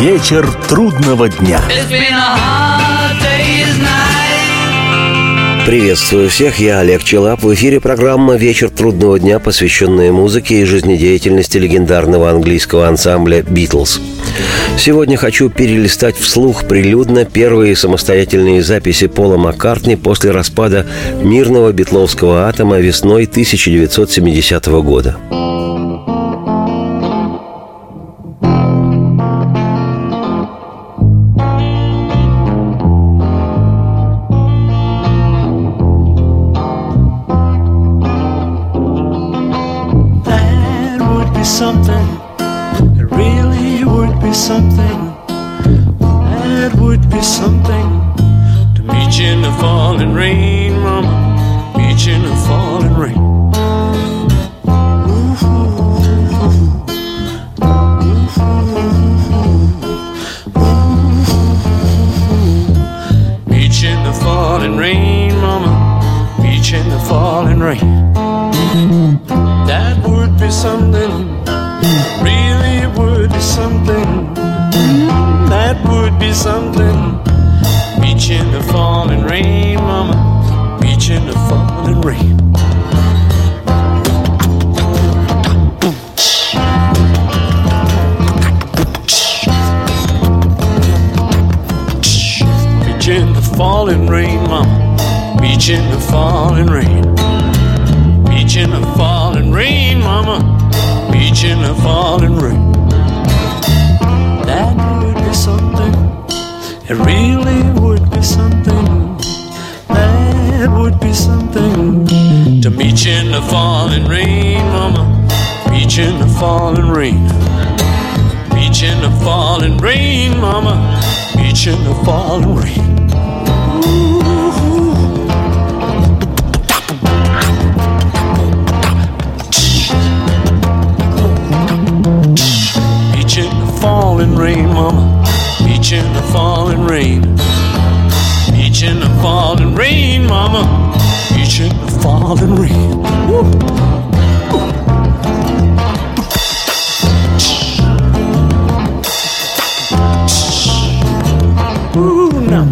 Вечер трудного дня. Приветствую всех, я Олег Челап. В эфире программа «Вечер трудного дня», посвященная музыке и жизнедеятельности легендарного английского ансамбля «Битлз». Сегодня хочу перелистать вслух прилюдно первые самостоятельные записи Пола Маккартни после распада мирного битловского атома весной 1970 года. falling rain, mama. Beach in the falling rain. Beach in the falling rain, mama. Beach in the falling rain. Beach in the falling rain, mama. Beach in the falling rain. Beach in the falling rain, mama. Beach in the falling rain. Beach in the falling rain, mama. Beach in the falling rain. Beach in the falling rain, mama. Beach in the falling rain. Beach in the falling rain, mama should fallen rain. Ooh, now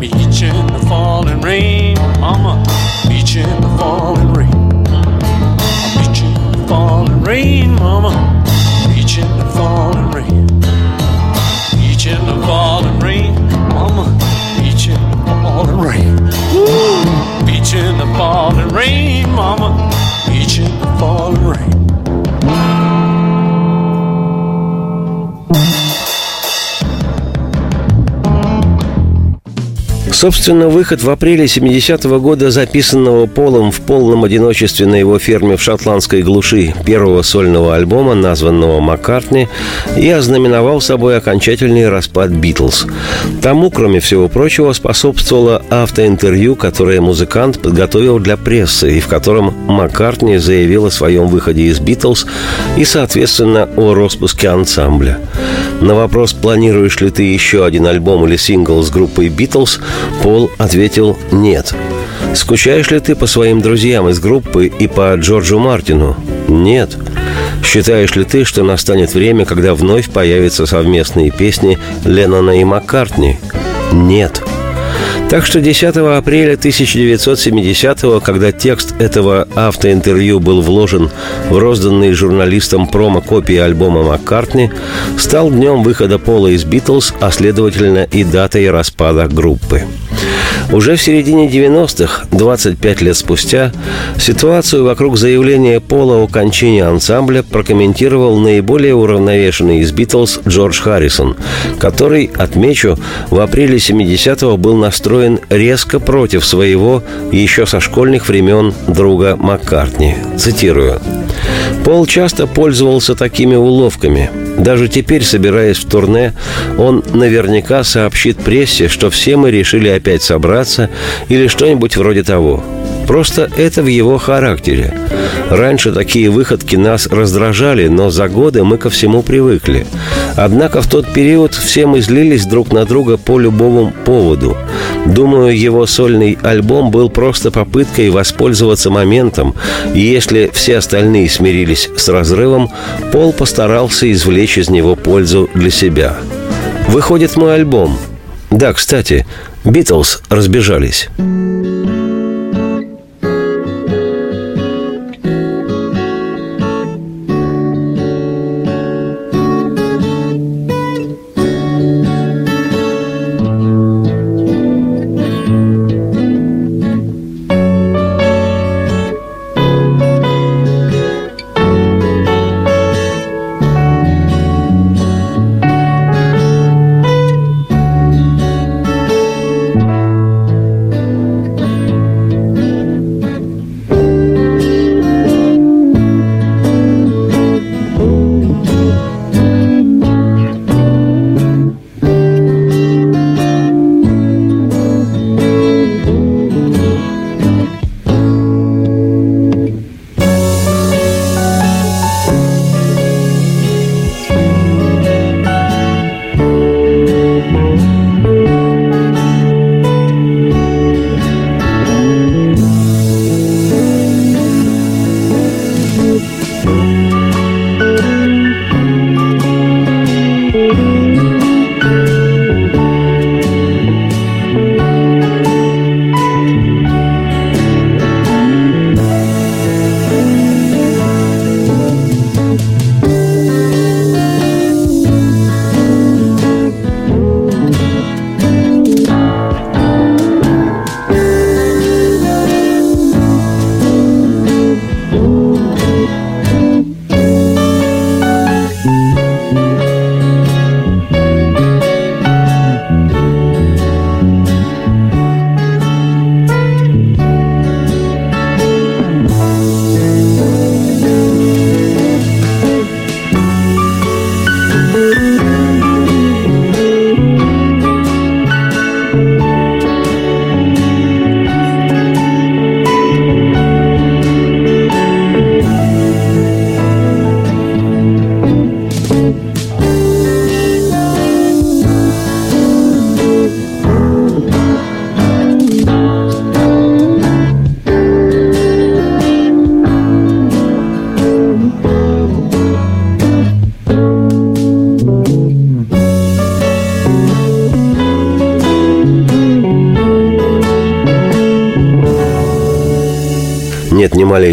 the falling rain, mama. The rain. The rain, mama. Собственно, выход в апреле 70-го года записанного Полом в полном одиночестве на его ферме в шотландской глуши первого сольного альбома, названного «Маккартни», и ознаменовал собой окончательный распад «Битлз». Тому, кроме всего прочего, способствовало автоинтервью, которое музыкант подготовил для прессы, и в котором Маккартни заявил о своем выходе из «Битлз» и, соответственно, о распуске ансамбля. На вопрос, планируешь ли ты еще один альбом или сингл с группой «Битлз», Пол ответил «нет». «Скучаешь ли ты по своим друзьям из группы и по Джорджу Мартину?» «Нет». «Считаешь ли ты, что настанет время, когда вновь появятся совместные песни Леннона и Маккартни?» «Нет». Так что 10 апреля 1970-го, когда текст этого автоинтервью был вложен в розданные журналистам промо-копии альбома Маккартни, стал днем выхода Пола из «Битлз», а следовательно и датой распада группы. Уже в середине 90-х, 25 лет спустя, ситуацию вокруг заявления Пола о кончине ансамбля прокомментировал наиболее уравновешенный из «Битлз» Джордж Харрисон, который, отмечу, в апреле 70-го был настроен резко против своего еще со школьных времен друга Маккартни. Цитирую. Пол часто пользовался такими уловками. Даже теперь, собираясь в турне, он наверняка сообщит прессе, что все мы решили опять собраться или что-нибудь вроде того. Просто это в его характере. Раньше такие выходки нас раздражали, но за годы мы ко всему привыкли. Однако в тот период все мы злились друг на друга по любому поводу. Думаю, его сольный альбом был просто попыткой воспользоваться моментом, и если все остальные смирились с разрывом, Пол постарался извлечь из него пользу для себя. Выходит мой альбом. Да, кстати, Битлз разбежались.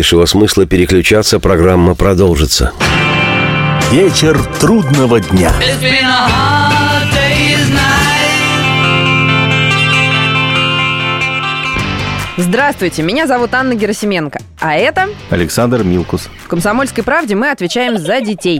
Малейшего смысла переключаться, программа продолжится. Вечер трудного дня. Здравствуйте, меня зовут Анна Герасименко. А это Александр Милкус. в «Комсомольской правде» мы отвечаем за детей.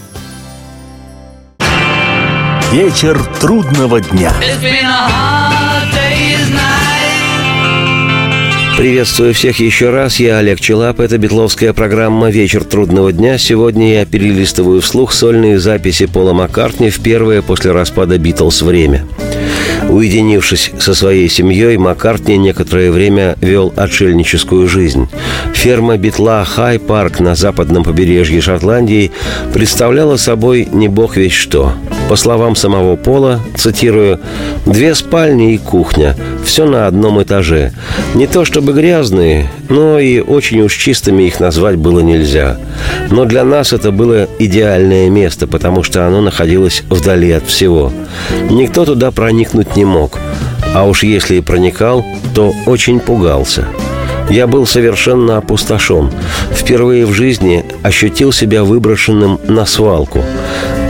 Вечер трудного дня. Приветствую всех еще раз. Я Олег Челап. Это битловская программа «Вечер трудного дня». Сегодня я перелистываю вслух сольные записи Пола Маккартни в первое после распада «Битлз» время. Уединившись со своей семьей, Маккартни некоторое время вел отшельническую жизнь. Ферма Битла Хай Парк на западном побережье Шотландии представляла собой не бог весь что. По словам самого Пола, цитирую, «две спальни и кухня, все на одном этаже. Не то чтобы грязные, но и очень уж чистыми их назвать было нельзя. Но для нас это было идеальное место, потому что оно находилось вдали от всего. Никто туда проникнуть не мог. А уж если и проникал, то очень пугался. Я был совершенно опустошен. Впервые в жизни ощутил себя выброшенным на свалку.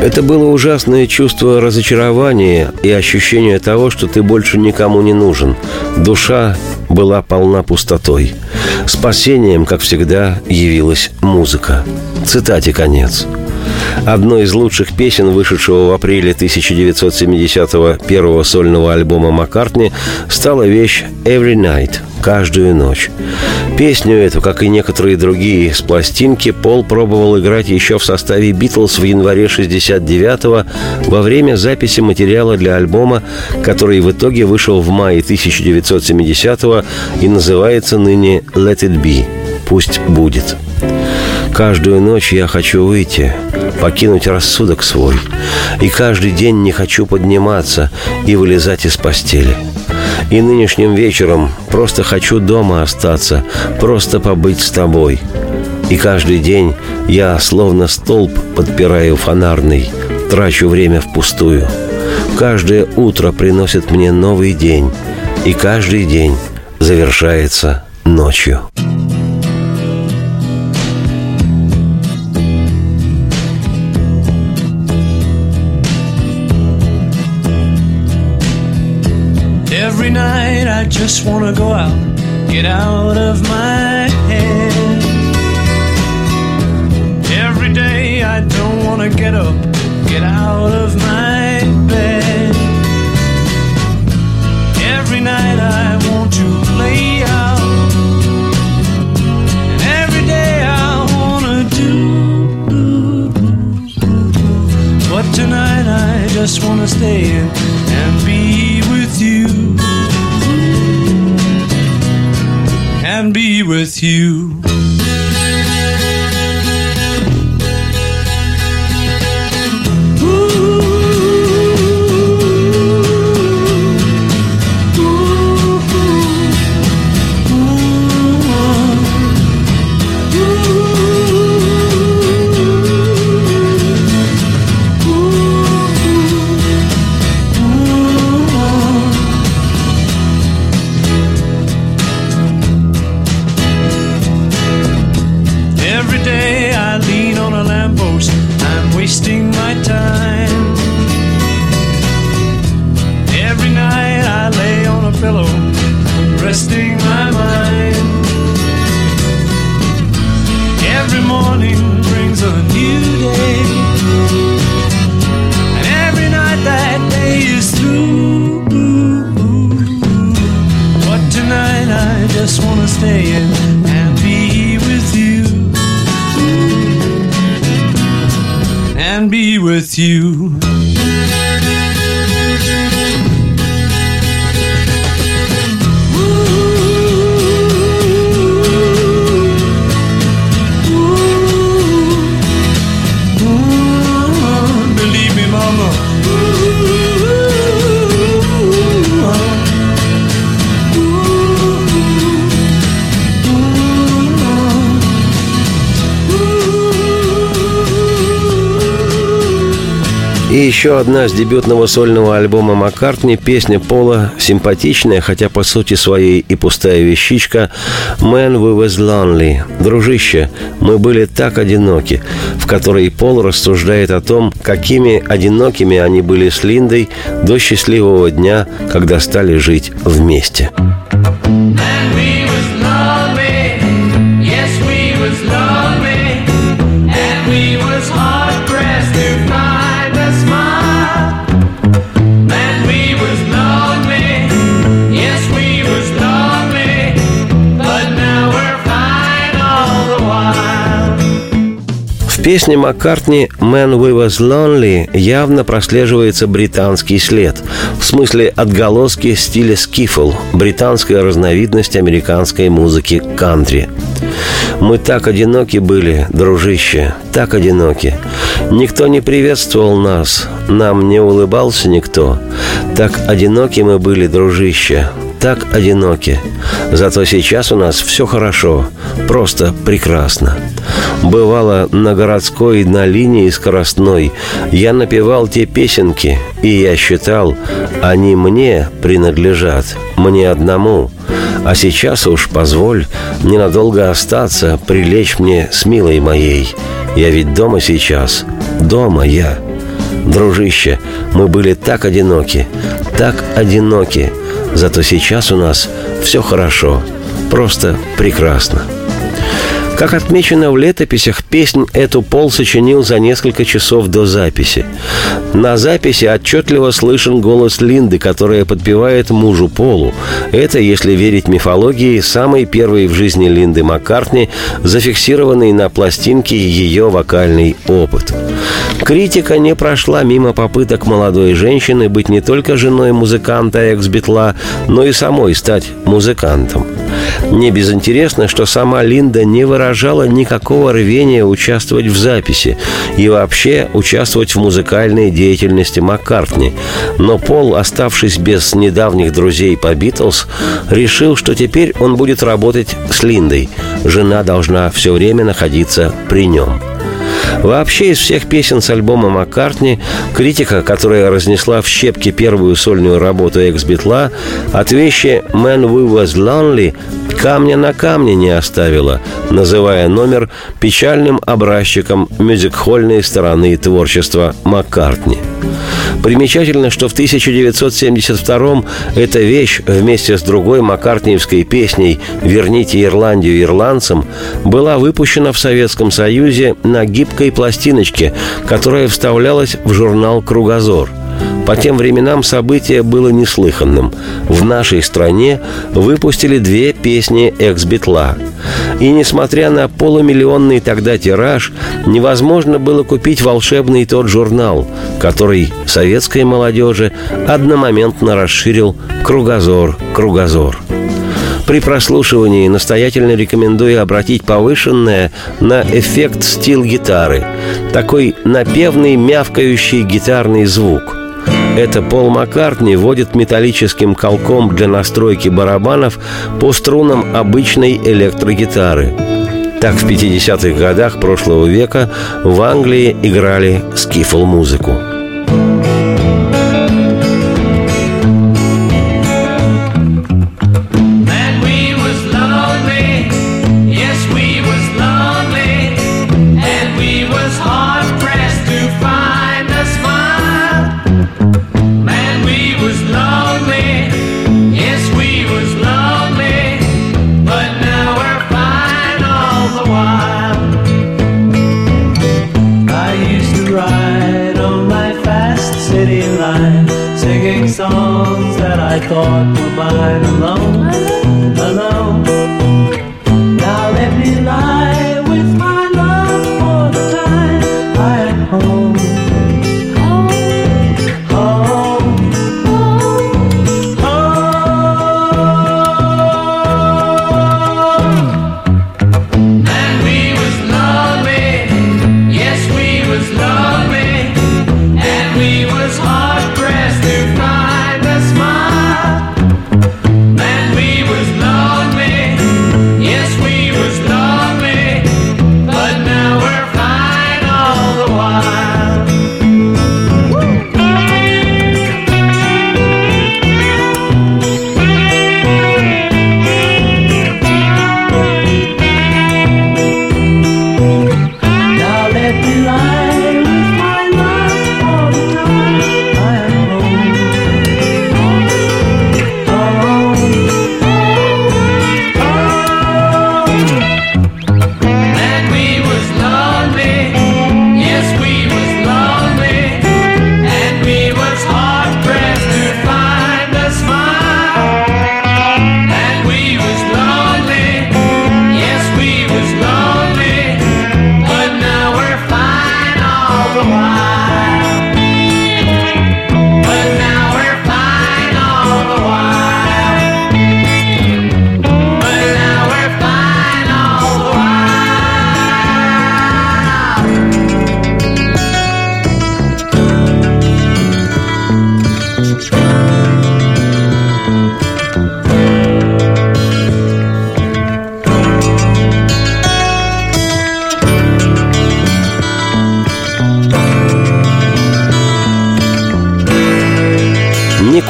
Это было ужасное чувство разочарования и ощущение того, что ты больше никому не нужен. Душа была полна пустотой. Спасением, как всегда, явилась музыка. Цитате конец. Одной из лучших песен, вышедшего в апреле 1970-го первого сольного альбома Маккартни, стала вещь «Every Night» – «Каждую ночь». Песню эту, как и некоторые другие с пластинки, Пол пробовал играть еще в составе «Битлз» в январе 69-го во время записи материала для альбома, который в итоге вышел в мае 1970-го и называется ныне «Let it be» – «Пусть будет». Каждую ночь я хочу выйти, покинуть рассудок свой. И каждый день не хочу подниматься и вылезать из постели – и нынешним вечером просто хочу дома остаться, просто побыть с тобой. И каждый день я, словно столб, подпираю фонарный, трачу время впустую. Каждое утро приносит мне новый день, и каждый день завершается ночью. I just wanna go out, get out of my head. Every day I don't wanna get up, get out of my bed. Every night I want to lay out, and every day I wanna do. But tonight I just wanna stay in and be and be with you. every morning brings a new day. And every night that day is through. But tonight I just wanna stay in and be with you. And be with you. Еще одна с дебютного сольного альбома Маккартни, песня Пола, симпатичная, хотя по сути своей и пустая вещичка. «Man, we was lonely» – «Дружище, мы были так одиноки», в которой Пол рассуждает о том, какими одинокими они были с Линдой до счастливого дня, когда стали жить вместе. В песне Маккартни «Man We Was Lonely» явно прослеживается британский след, в смысле отголоски стиля скифл, британская разновидность американской музыки кантри. Мы так одиноки были, дружище, так одиноки. Никто не приветствовал нас, нам не улыбался никто. Так одиноки мы были, дружище, так одиноки. Зато сейчас у нас все хорошо, просто прекрасно. Бывало на городской, на линии скоростной я напевал те песенки, и я считал, они мне принадлежат, мне одному. А сейчас уж позволь ненадолго остаться, прилечь мне с милой моей. Я ведь дома сейчас, дома я. Дружище, мы были так одиноки, так одиноки, Зато сейчас у нас все хорошо, просто прекрасно. Как отмечено в летописях, песнь эту Пол сочинил за несколько часов до записи. На записи отчетливо слышен голос Линды, которая подпевает мужу Полу. Это, если верить мифологии, самый первый в жизни Линды Маккартни, зафиксированный на пластинке ее вокальный опыт. Критика не прошла мимо попыток молодой женщины быть не только женой музыканта экс-битла, но и самой стать музыкантом. Не безинтересно, что сама Линда не выражала никакого рвения участвовать в записи и вообще участвовать в музыкальной деятельности Маккартни. Но Пол, оставшись без недавних друзей по Битлз, решил, что теперь он будет работать с Линдой. Жена должна все время находиться при нем. Вообще из всех песен с альбома Маккартни критика, которая разнесла в щепки первую сольную работу экс-битла, от вещи «Man We Was Lonely» камня на камне не оставила, называя номер печальным образчиком мюзик-хольной стороны творчества Маккартни. Примечательно, что в 1972 эта вещь вместе с другой маккартниевской песней «Верните Ирландию ирландцам» была выпущена в Советском Союзе на гибкой пластиночке, которая вставлялась в журнал «Кругозор». По тем временам событие было неслыханным. В нашей стране выпустили две песни экс-битла. И несмотря на полумиллионный тогда тираж, невозможно было купить волшебный тот журнал, который советской молодежи одномоментно расширил «Кругозор, кругозор». При прослушивании настоятельно рекомендую обратить повышенное на эффект стил-гитары. Такой напевный, мявкающий гитарный звук – это Пол Маккартни водит металлическим колком для настройки барабанов по струнам обычной электрогитары. Так в 50-х годах прошлого века в Англии играли скифл-музыку.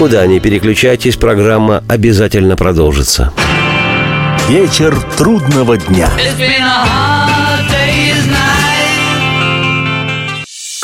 Никуда не переключайтесь, программа обязательно продолжится. Вечер трудного дня.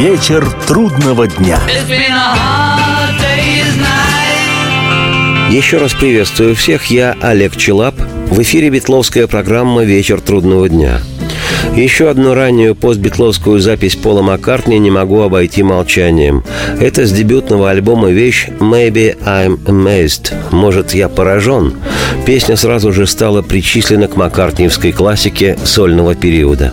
Вечер трудного дня. Еще раз приветствую всех, я Олег Челап. В эфире Бетловская программа «Вечер трудного дня». Еще одну раннюю постбитловскую запись Пола Маккартни не могу обойти молчанием. Это с дебютного альбома вещь «Maybe I'm Amazed» «Может, я поражен». Песня сразу же стала причислена к маккартниевской классике сольного периода.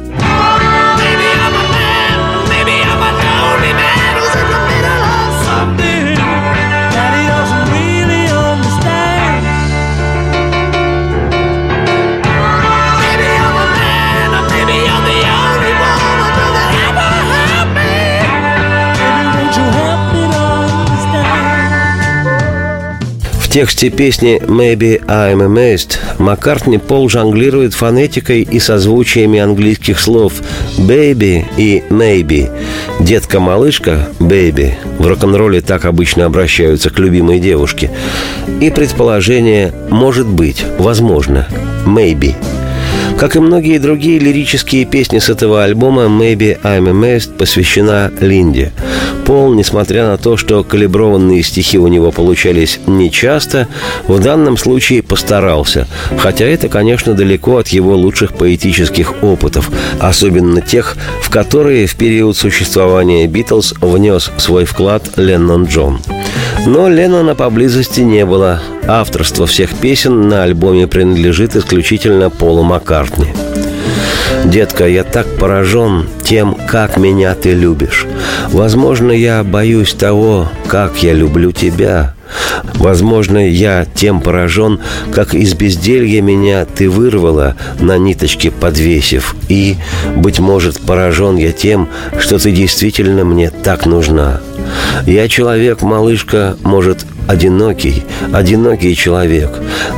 Тексте песни «Maybe I'm Amazed» Маккартни Пол жонглирует фонетикой и созвучиями английских слов «baby» и «maybe». Детка-малышка «baby» в рок-н-ролле так обычно обращаются к любимой девушке. И предположение «может быть», «возможно», «maybe». Как и многие другие лирические песни с этого альбома, «Maybe I'm Amazed» посвящена Линде. Пол, несмотря на то, что калиброванные стихи у него получались нечасто, в данном случае постарался. Хотя это, конечно, далеко от его лучших поэтических опытов, особенно тех, в которые в период существования «Битлз» внес свой вклад Леннон Джон. Но Леннона поблизости не было. Авторство всех песен на альбоме принадлежит исключительно Полу Маккартни. Детка, я так поражен тем, как меня ты любишь. Возможно, я боюсь того, как я люблю тебя. Возможно, я тем поражен, как из безделья меня ты вырвала, на ниточке подвесив. И, быть может, поражен я тем, что ты действительно мне так нужна. Я человек, малышка, может, одинокий, одинокий человек.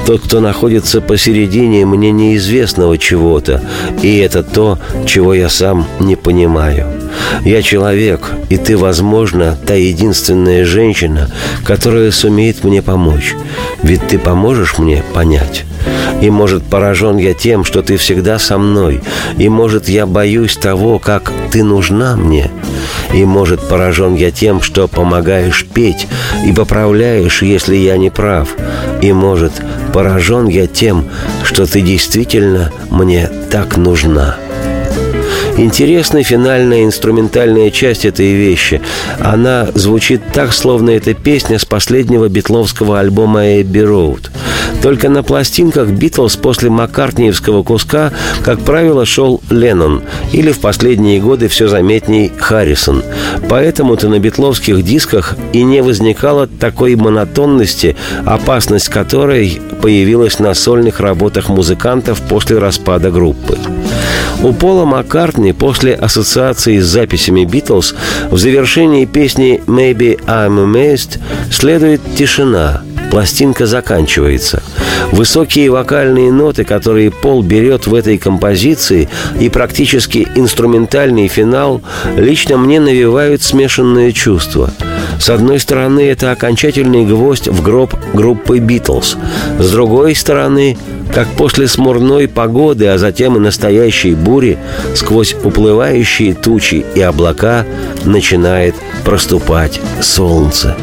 Тот, кто находится посередине мне неизвестного чего-то, и это то, чего я сам не понимаю. Я человек, и ты, возможно, та единственная женщина, которая сумеет мне помочь. Ведь ты поможешь мне понять. И, может, поражен я тем, что ты всегда со мной. И, может, я боюсь того, как ты нужна мне. И, может, поражен я тем, что помогаешь петь и поправляешь, если я не прав. И, может, поражен я тем, что ты действительно мне так нужна. Интересная финальная инструментальная часть этой вещи. Она звучит так, словно это песня с последнего битловского альбома «Эбби Роуд». Только на пластинках «Битлз» после маккартниевского куска, как правило, шел Леннон, или в последние годы все заметней Харрисон. Поэтому-то на битловских дисках и не возникало такой монотонности, опасность которой появилась на сольных работах музыкантов после распада группы. У Пола Маккартни после ассоциации с записями «Битлз» в завершении песни «Maybe I'm Amazed» следует тишина. Пластинка заканчивается. Высокие вокальные ноты, которые Пол берет в этой композиции, и практически инструментальный финал лично мне навевают смешанное чувство. С одной стороны, это окончательный гвоздь в гроб группы «Битлз». С другой стороны, как после смурной погоды, а затем и настоящей бури, сквозь уплывающие тучи и облака начинает проступать солнце.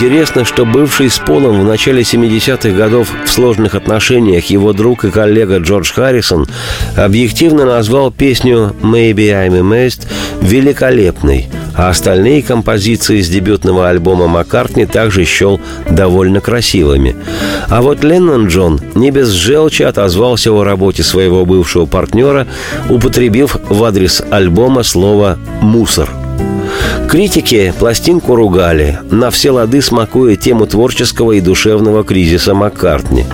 Не безинтересно, что бывший с Полом в начале 70-х годов в сложных отношениях его друг и коллега Джордж Харрисон объективно назвал песню «Maybe I'm Amazed» великолепной, а остальные композиции с дебютного альбома Маккартни также счел довольно красивыми. А вот Леннон Джон не без желчи отозвался о работе своего бывшего партнера, употребив в адрес альбома слово «мусор». Критики пластинку ругали, на все лады смакуя тему творческого и душевного кризиса Маккартни.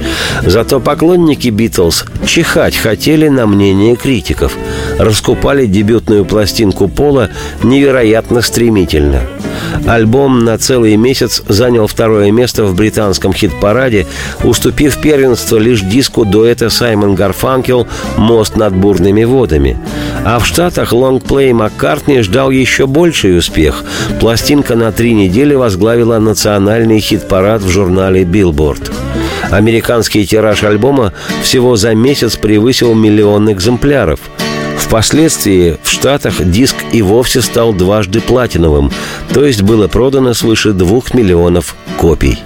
Зато поклонники «Битлз» чихать хотели на мнение критиков. Раскупали дебютную пластинку Пола невероятно стремительно – Альбом на целый месяц занял второе место в британском хит-параде, уступив первенство лишь диску дуэта Саймон Гарфанкел «Мост над бурными водами». А в Штатах лонгплей Маккартни ждал еще больший успех. Пластинка на три недели возглавила национальный хит-парад в журнале «Billboard». Американский тираж альбома всего за месяц превысил миллион экземпляров – Впоследствии в Штатах диск и вовсе стал дважды платиновым, то есть было продано свыше двух миллионов копий.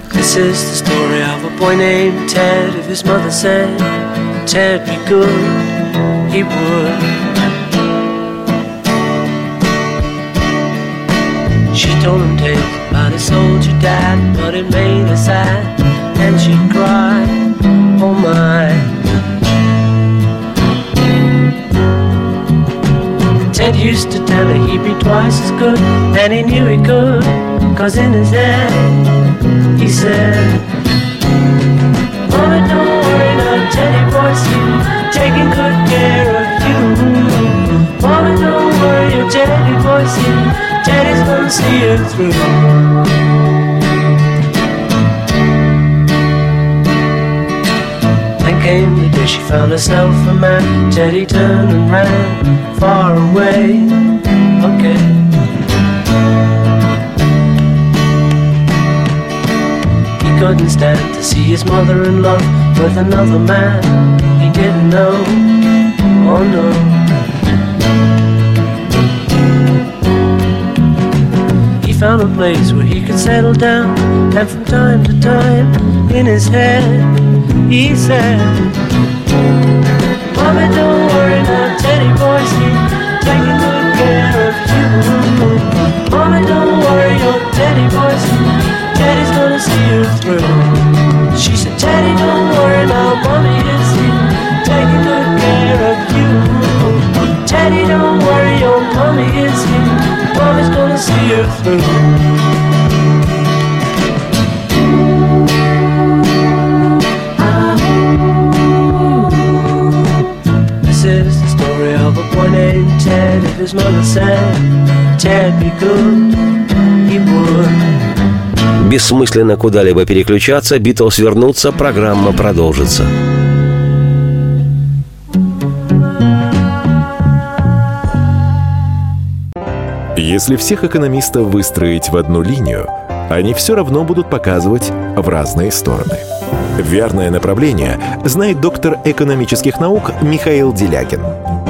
She told him tales about his soldier dad, but it made her sad, and she cried, Oh my. Used to tell her he'd be twice as good, and he knew he could, cause in his head he said, Mama, don't worry, no Teddy boy's here, taking good care of you. Mama, don't worry, your Teddy boy's here, Teddy's gonna see you through. Came the day she found herself a man. Teddy turned and ran far away. Okay. He couldn't stand to see his mother in love with another man he didn't know. Oh no. He found a place where he could settle down, and from time to time, in his head, he said, Mommy, don't worry, no Teddy boy's here, taking good care of you. Mommy, don't worry, no Teddy boy's here, Teddy's gonna see you through. She said, Teddy, don't worry, now Mommy is here, taking good care of you. Teddy, don't worry, your mommy is here, Mommy's gonna see you through. His mother said Ted be good, he would. Бессмысленно куда-либо переключаться, Битлз вернутся, программа продолжится. Если всех экономистов выстроить в одну линию, они все равно будут показывать в разные стороны. Верное направление знает доктор экономических наук Михаил Делякин.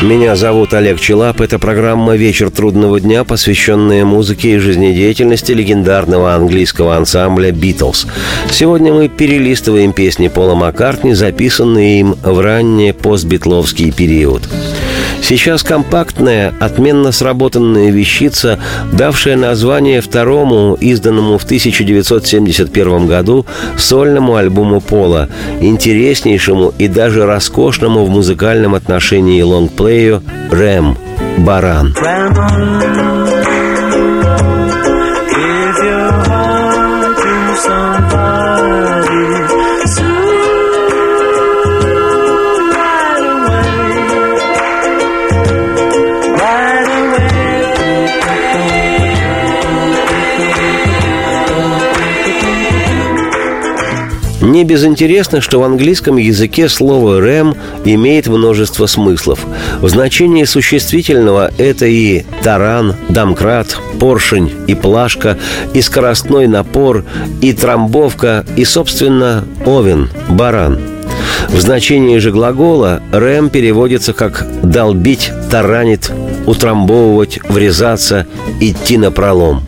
Меня зовут Олег Челап. Это программа «Вечер трудного дня», посвященная музыке и жизнедеятельности легендарного английского ансамбля «Битлз». Сегодня мы перелистываем песни Пола Маккартни, записанные им в ранний постбитловский период. Сейчас компактная, отменно сработанная вещица, давшая название второму, изданному в 1971 году, сольному альбому Пола, интереснейшему и даже роскошному в музыкальном отношении лонгплею «Рэм» – «Баран». If безинтересно, что в английском языке слово «рэм» имеет множество смыслов. В значении существительного это и таран, домкрат, поршень и плашка, и скоростной напор, и трамбовка, и, собственно, овен, баран – в значении же глагола «рэм» переводится как «долбить», «таранит», «утрамбовывать», «врезаться», «идти на пролом».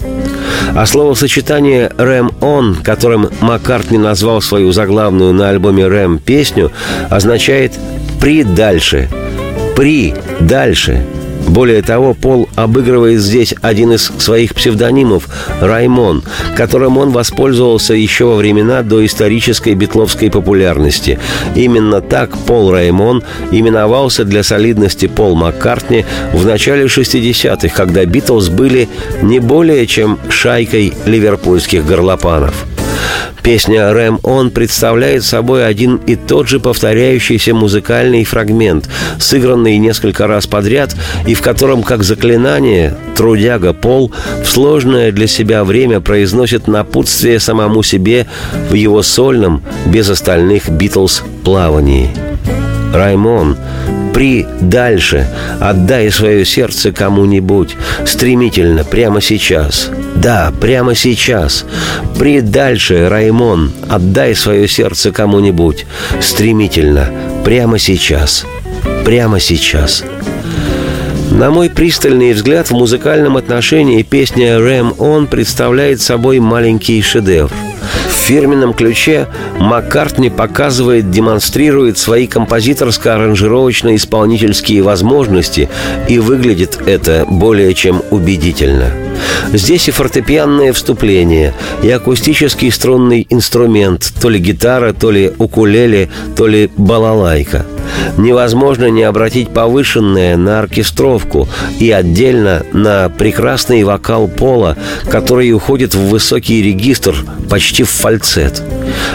А словосочетание «рэм он», которым Маккартни назвал свою заглавную на альбоме «Рэм» песню, означает «при дальше», «при дальше», более того, Пол обыгрывает здесь один из своих псевдонимов – Раймон, которым он воспользовался еще во времена до исторической битловской популярности. Именно так Пол Раймон именовался для солидности Пол Маккартни в начале 60-х, когда Битлз были не более чем шайкой ливерпульских горлопанов – Песня «Рэм Он» представляет собой один и тот же повторяющийся музыкальный фрагмент, сыгранный несколько раз подряд и в котором, как заклинание, трудяга Пол в сложное для себя время произносит напутствие самому себе в его сольном, без остальных «Битлз» плавании. Раймон, при дальше, отдай свое сердце кому-нибудь, стремительно, прямо сейчас. Да, прямо сейчас. При дальше, Раймон, отдай свое сердце кому-нибудь, стремительно, прямо сейчас. Прямо сейчас. На мой пристальный взгляд, в музыкальном отношении песня «Рэм Он» представляет собой маленький шедевр – фирменном ключе Маккартни показывает, демонстрирует свои композиторско-аранжировочно-исполнительские возможности, и выглядит это более чем убедительно. Здесь и фортепианное вступление, и акустический струнный инструмент, то ли гитара, то ли укулеле, то ли балалайка – невозможно не обратить повышенное на оркестровку и отдельно на прекрасный вокал Пола, который уходит в высокий регистр, почти в фальцет.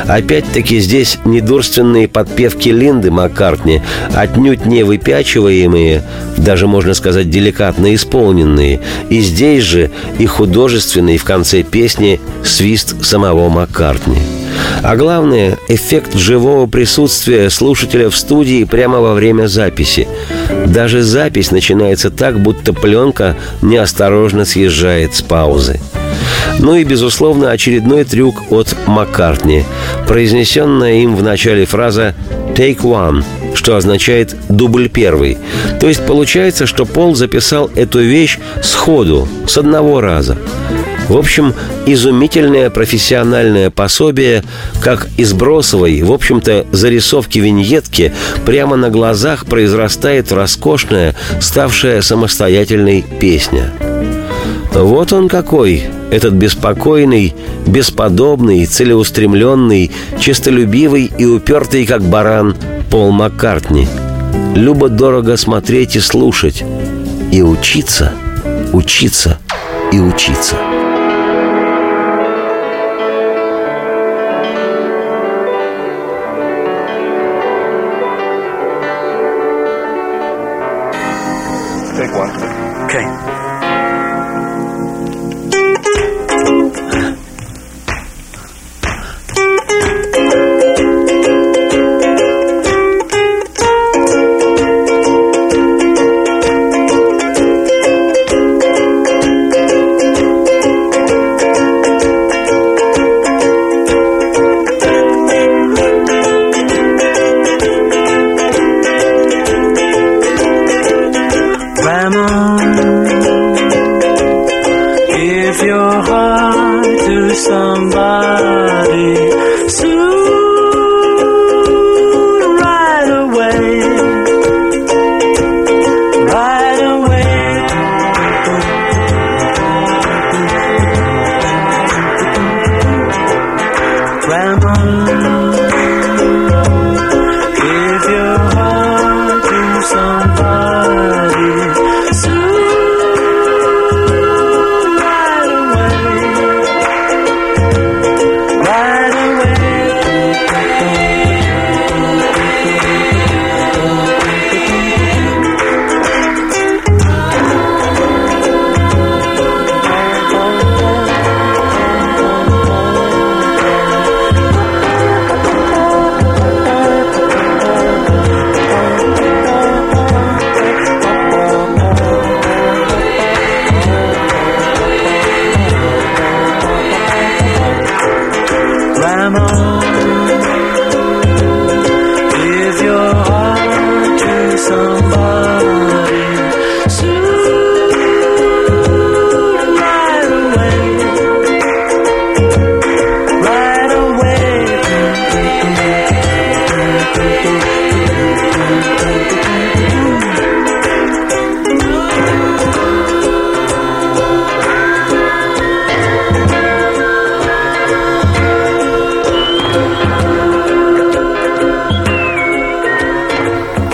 Опять-таки здесь недурственные подпевки Линды Маккартни, отнюдь не выпячиваемые, даже можно сказать деликатно исполненные, и здесь же и художественный в конце песни свист самого Маккартни. А главное – эффект живого присутствия слушателя в студии прямо во время записи. Даже запись начинается так, будто пленка неосторожно съезжает с паузы. Ну и, безусловно, очередной трюк от Маккартни, произнесенная им в начале фраза «Take one», что означает «дубль первый». То есть получается, что Пол записал эту вещь сходу, с одного раза. В общем, изумительное профессиональное пособие, как из Бросовой, в общем-то, зарисовки виньетки, прямо на глазах произрастает роскошная, ставшая самостоятельной песня. Вот он какой, этот беспокойный, бесподобный, целеустремленный, честолюбивый и упертый, как баран, Пол Маккартни. Любо-дорого смотреть и слушать, и учиться, учиться и учиться. big one. Okay.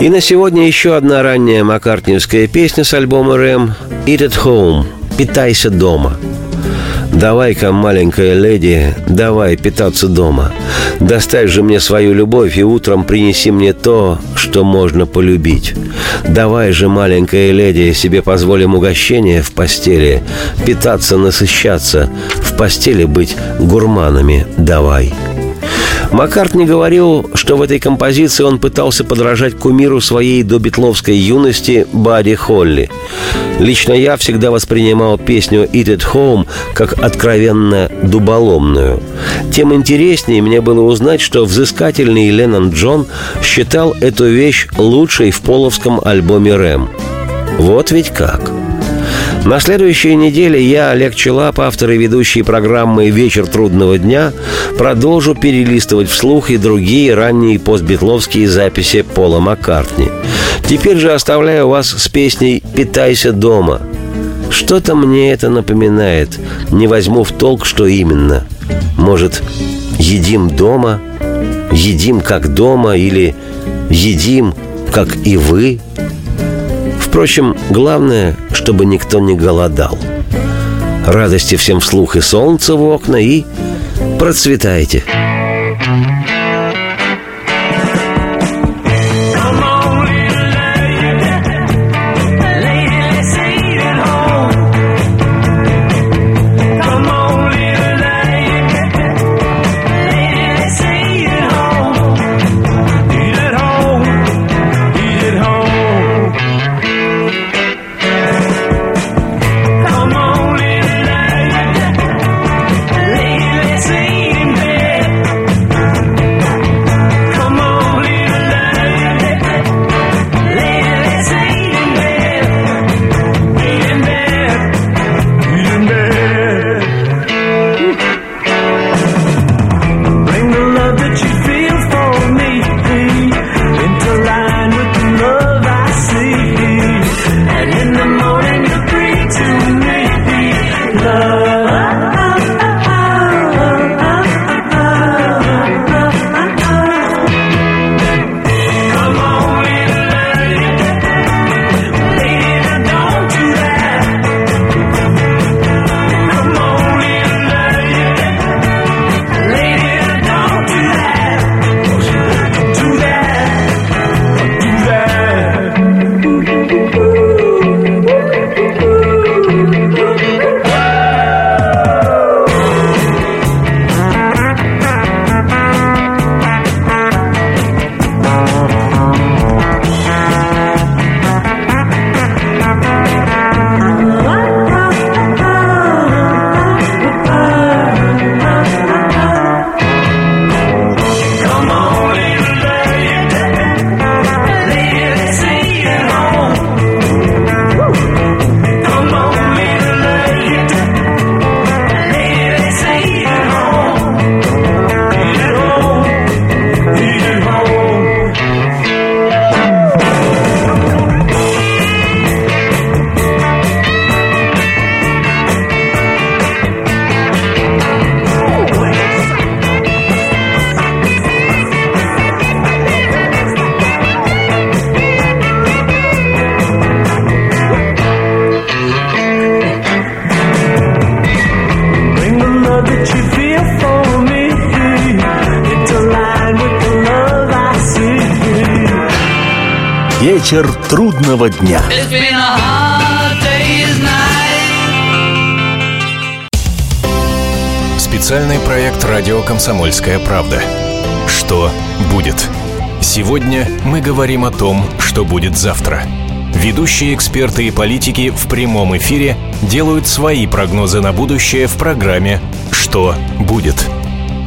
И на сегодня еще одна ранняя маккартниевская песня с альбома «Рэм» «Eat at Home» – «Питайся дома». Давай-ка, маленькая леди, давай питаться дома. Доставь же мне свою любовь и утром принеси мне то, что можно полюбить. Давай же, маленькая леди, себе позволим угощение в постели, питаться, насыщаться, в постели быть гурманами давай. Маккартни говорил, что в этой композиции он пытался подражать кумиру своей добитловской юности Бадди Холли. Лично я всегда воспринимал песню «Eat at Home» как откровенно дуболомную. Тем интереснее мне было узнать, что взыскательный Леннон Джон считал эту вещь лучшей в половском альбоме «Рэм». Вот ведь как – на следующей неделе я, Олег Челап, автор и ведущий программы «Вечер трудного дня», продолжу перелистывать вслух и другие ранние постбитловские записи Пола Маккартни. Теперь же оставляю вас с песней «Питайся дома». Что-то мне это напоминает. Не возьму в толк, что именно. Может, едим дома? Едим как дома или едим, как и вы – Впрочем, главное, чтобы никто не голодал. Радости всем вслух и солнце в окна, и процветайте. Вечер трудного дня. Специальный проект «Радио Комсомольская правда». Что будет? Сегодня мы говорим о том, что будет завтра. Ведущие эксперты и политики в прямом эфире делают свои прогнозы на будущее в программе «Что будет?».